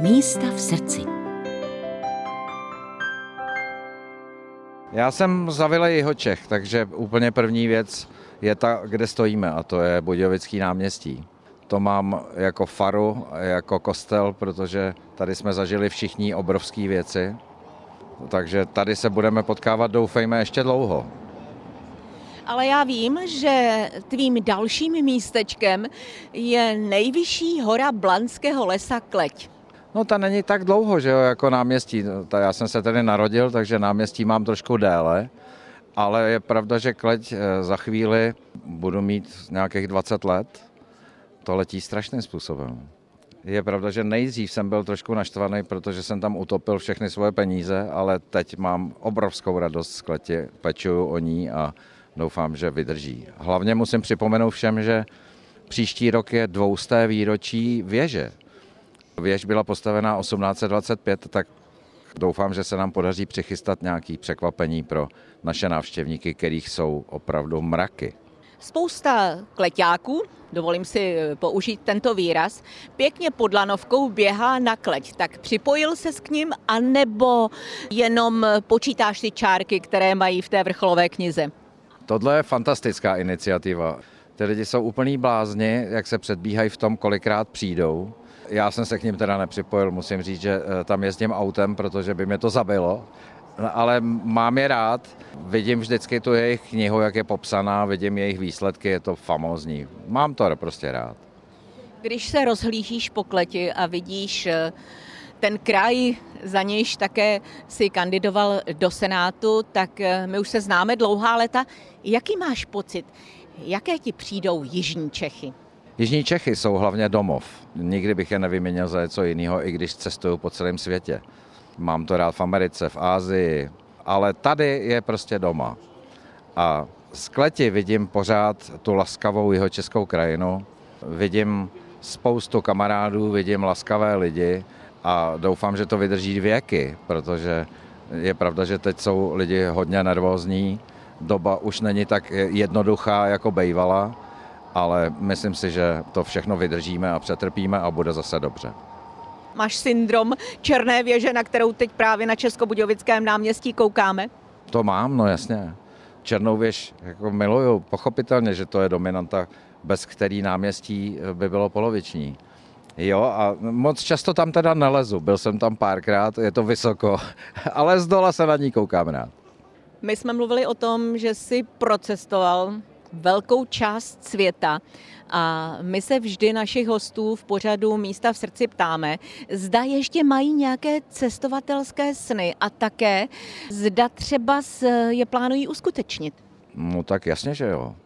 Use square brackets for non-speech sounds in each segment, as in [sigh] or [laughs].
Místa v srdci. Já jsem z Avile Čech, takže úplně první věc je ta, kde stojíme, a to je Budějovický náměstí. To mám jako faru, jako kostel, protože tady jsme zažili všichni obrovské věci. Takže tady se budeme potkávat, doufejme, ještě dlouho. Ale já vím, že tvým dalším místečkem je nejvyšší hora Blanského lesa Kleť. No ta není tak dlouho, že jo, jako náměstí. Já jsem se tady narodil, takže náměstí mám trošku déle. Ale je pravda, že Kleť eh, za chvíli budu mít nějakých 20 let. To letí strašným způsobem. Je pravda, že nejdřív jsem byl trošku naštvaný, protože jsem tam utopil všechny svoje peníze, ale teď mám obrovskou radost z Kleti, pečuju o ní a doufám, že vydrží. Hlavně musím připomenout všem, že příští rok je dvousté výročí věže. Věž byla postavená 1825, tak doufám, že se nám podaří přichystat nějaké překvapení pro naše návštěvníky, kterých jsou opravdu mraky. Spousta kleťáků, dovolím si použít tento výraz, pěkně pod lanovkou běhá na kleť. Tak připojil se k ním, anebo jenom počítáš ty čárky, které mají v té vrcholové knize? Tohle je fantastická iniciativa. Ty lidi jsou úplný blázni, jak se předbíhají v tom, kolikrát přijdou. Já jsem se k ním teda nepřipojil, musím říct, že eh, tam jezdím autem, protože by mě to zabilo. No, ale mám je rád, vidím vždycky tu jejich knihu, jak je popsaná, vidím jejich výsledky, je to famózní. Mám to prostě rád. Když se rozhlížíš po kleti a vidíš eh, ten kraj, za nějž také si kandidoval do Senátu, tak eh, my už se známe dlouhá léta. Jaký máš pocit? Jaké ti přijdou Jižní Čechy? Jižní Čechy jsou hlavně domov. Nikdy bych je nevyměnil za něco jiného, i když cestuju po celém světě. Mám to rád v Americe, v Ázii, ale tady je prostě doma. A z kleti vidím pořád tu laskavou jeho českou krajinu, vidím spoustu kamarádů, vidím laskavé lidi a doufám, že to vydrží věky, protože je pravda, že teď jsou lidi hodně nervózní, doba už není tak jednoduchá, jako bejvala, ale myslím si, že to všechno vydržíme a přetrpíme a bude zase dobře. Máš syndrom Černé věže, na kterou teď právě na Českobudějovickém náměstí koukáme? To mám, no jasně. Černou věž jako miluju, pochopitelně, že to je dominanta, bez který náměstí by bylo poloviční. Jo, a moc často tam teda nelezu. Byl jsem tam párkrát, je to vysoko, [laughs] ale z dola se na ní koukám rád. My jsme mluvili o tom, že jsi procestoval velkou část světa a my se vždy našich hostů v pořadu Místa v srdci ptáme, zda ještě mají nějaké cestovatelské sny a také zda třeba je plánují uskutečnit. No tak jasně, že jo.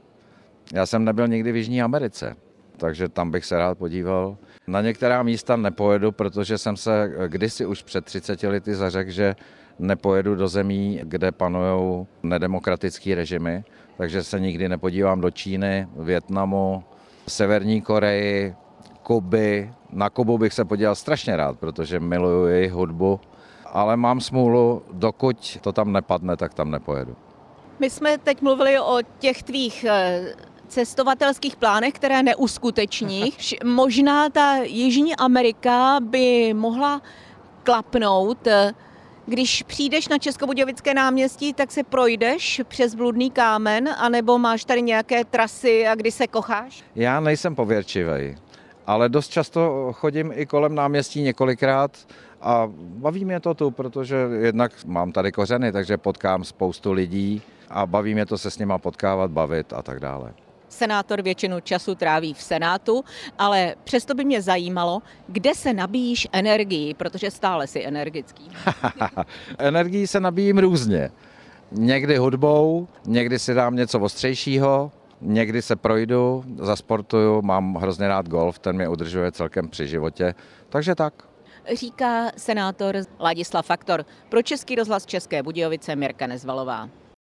Já jsem nebyl nikdy v Jižní Americe, takže tam bych se rád podíval. Na některá místa nepojedu, protože jsem se kdysi už před 30 lety zařekl, že nepojedu do zemí, kde panují nedemokratické režimy, takže se nikdy nepodívám do Číny, Větnamu, Severní Koreji, Kuby. Na Kubu bych se podíval strašně rád, protože miluju jejich hudbu, ale mám smůlu, dokud to tam nepadne, tak tam nepojedu. My jsme teď mluvili o těch tvých eh, cestovatelských plánech, které neuskuteční. [laughs] Možná ta Jižní Amerika by mohla klapnout. Když přijdeš na Českobudějovické náměstí, tak se projdeš přes Bludný kámen, anebo máš tady nějaké trasy a kdy se kocháš? Já nejsem pověrčivý, ale dost často chodím i kolem náměstí několikrát a baví mě to tu, protože jednak mám tady kořeny, takže potkám spoustu lidí a baví mě to se s nima potkávat, bavit a tak dále. Senátor většinu času tráví v Senátu, ale přesto by mě zajímalo, kde se nabíjíš energii, protože stále si energický. [laughs] energii se nabíjím různě. Někdy hudbou, někdy si dám něco ostřejšího, někdy se projdu, zasportuju, mám hrozně rád golf, ten mě udržuje celkem při životě, takže tak. Říká senátor Ladislav Faktor pro Český rozhlas České Budějovice Mirka Nezvalová.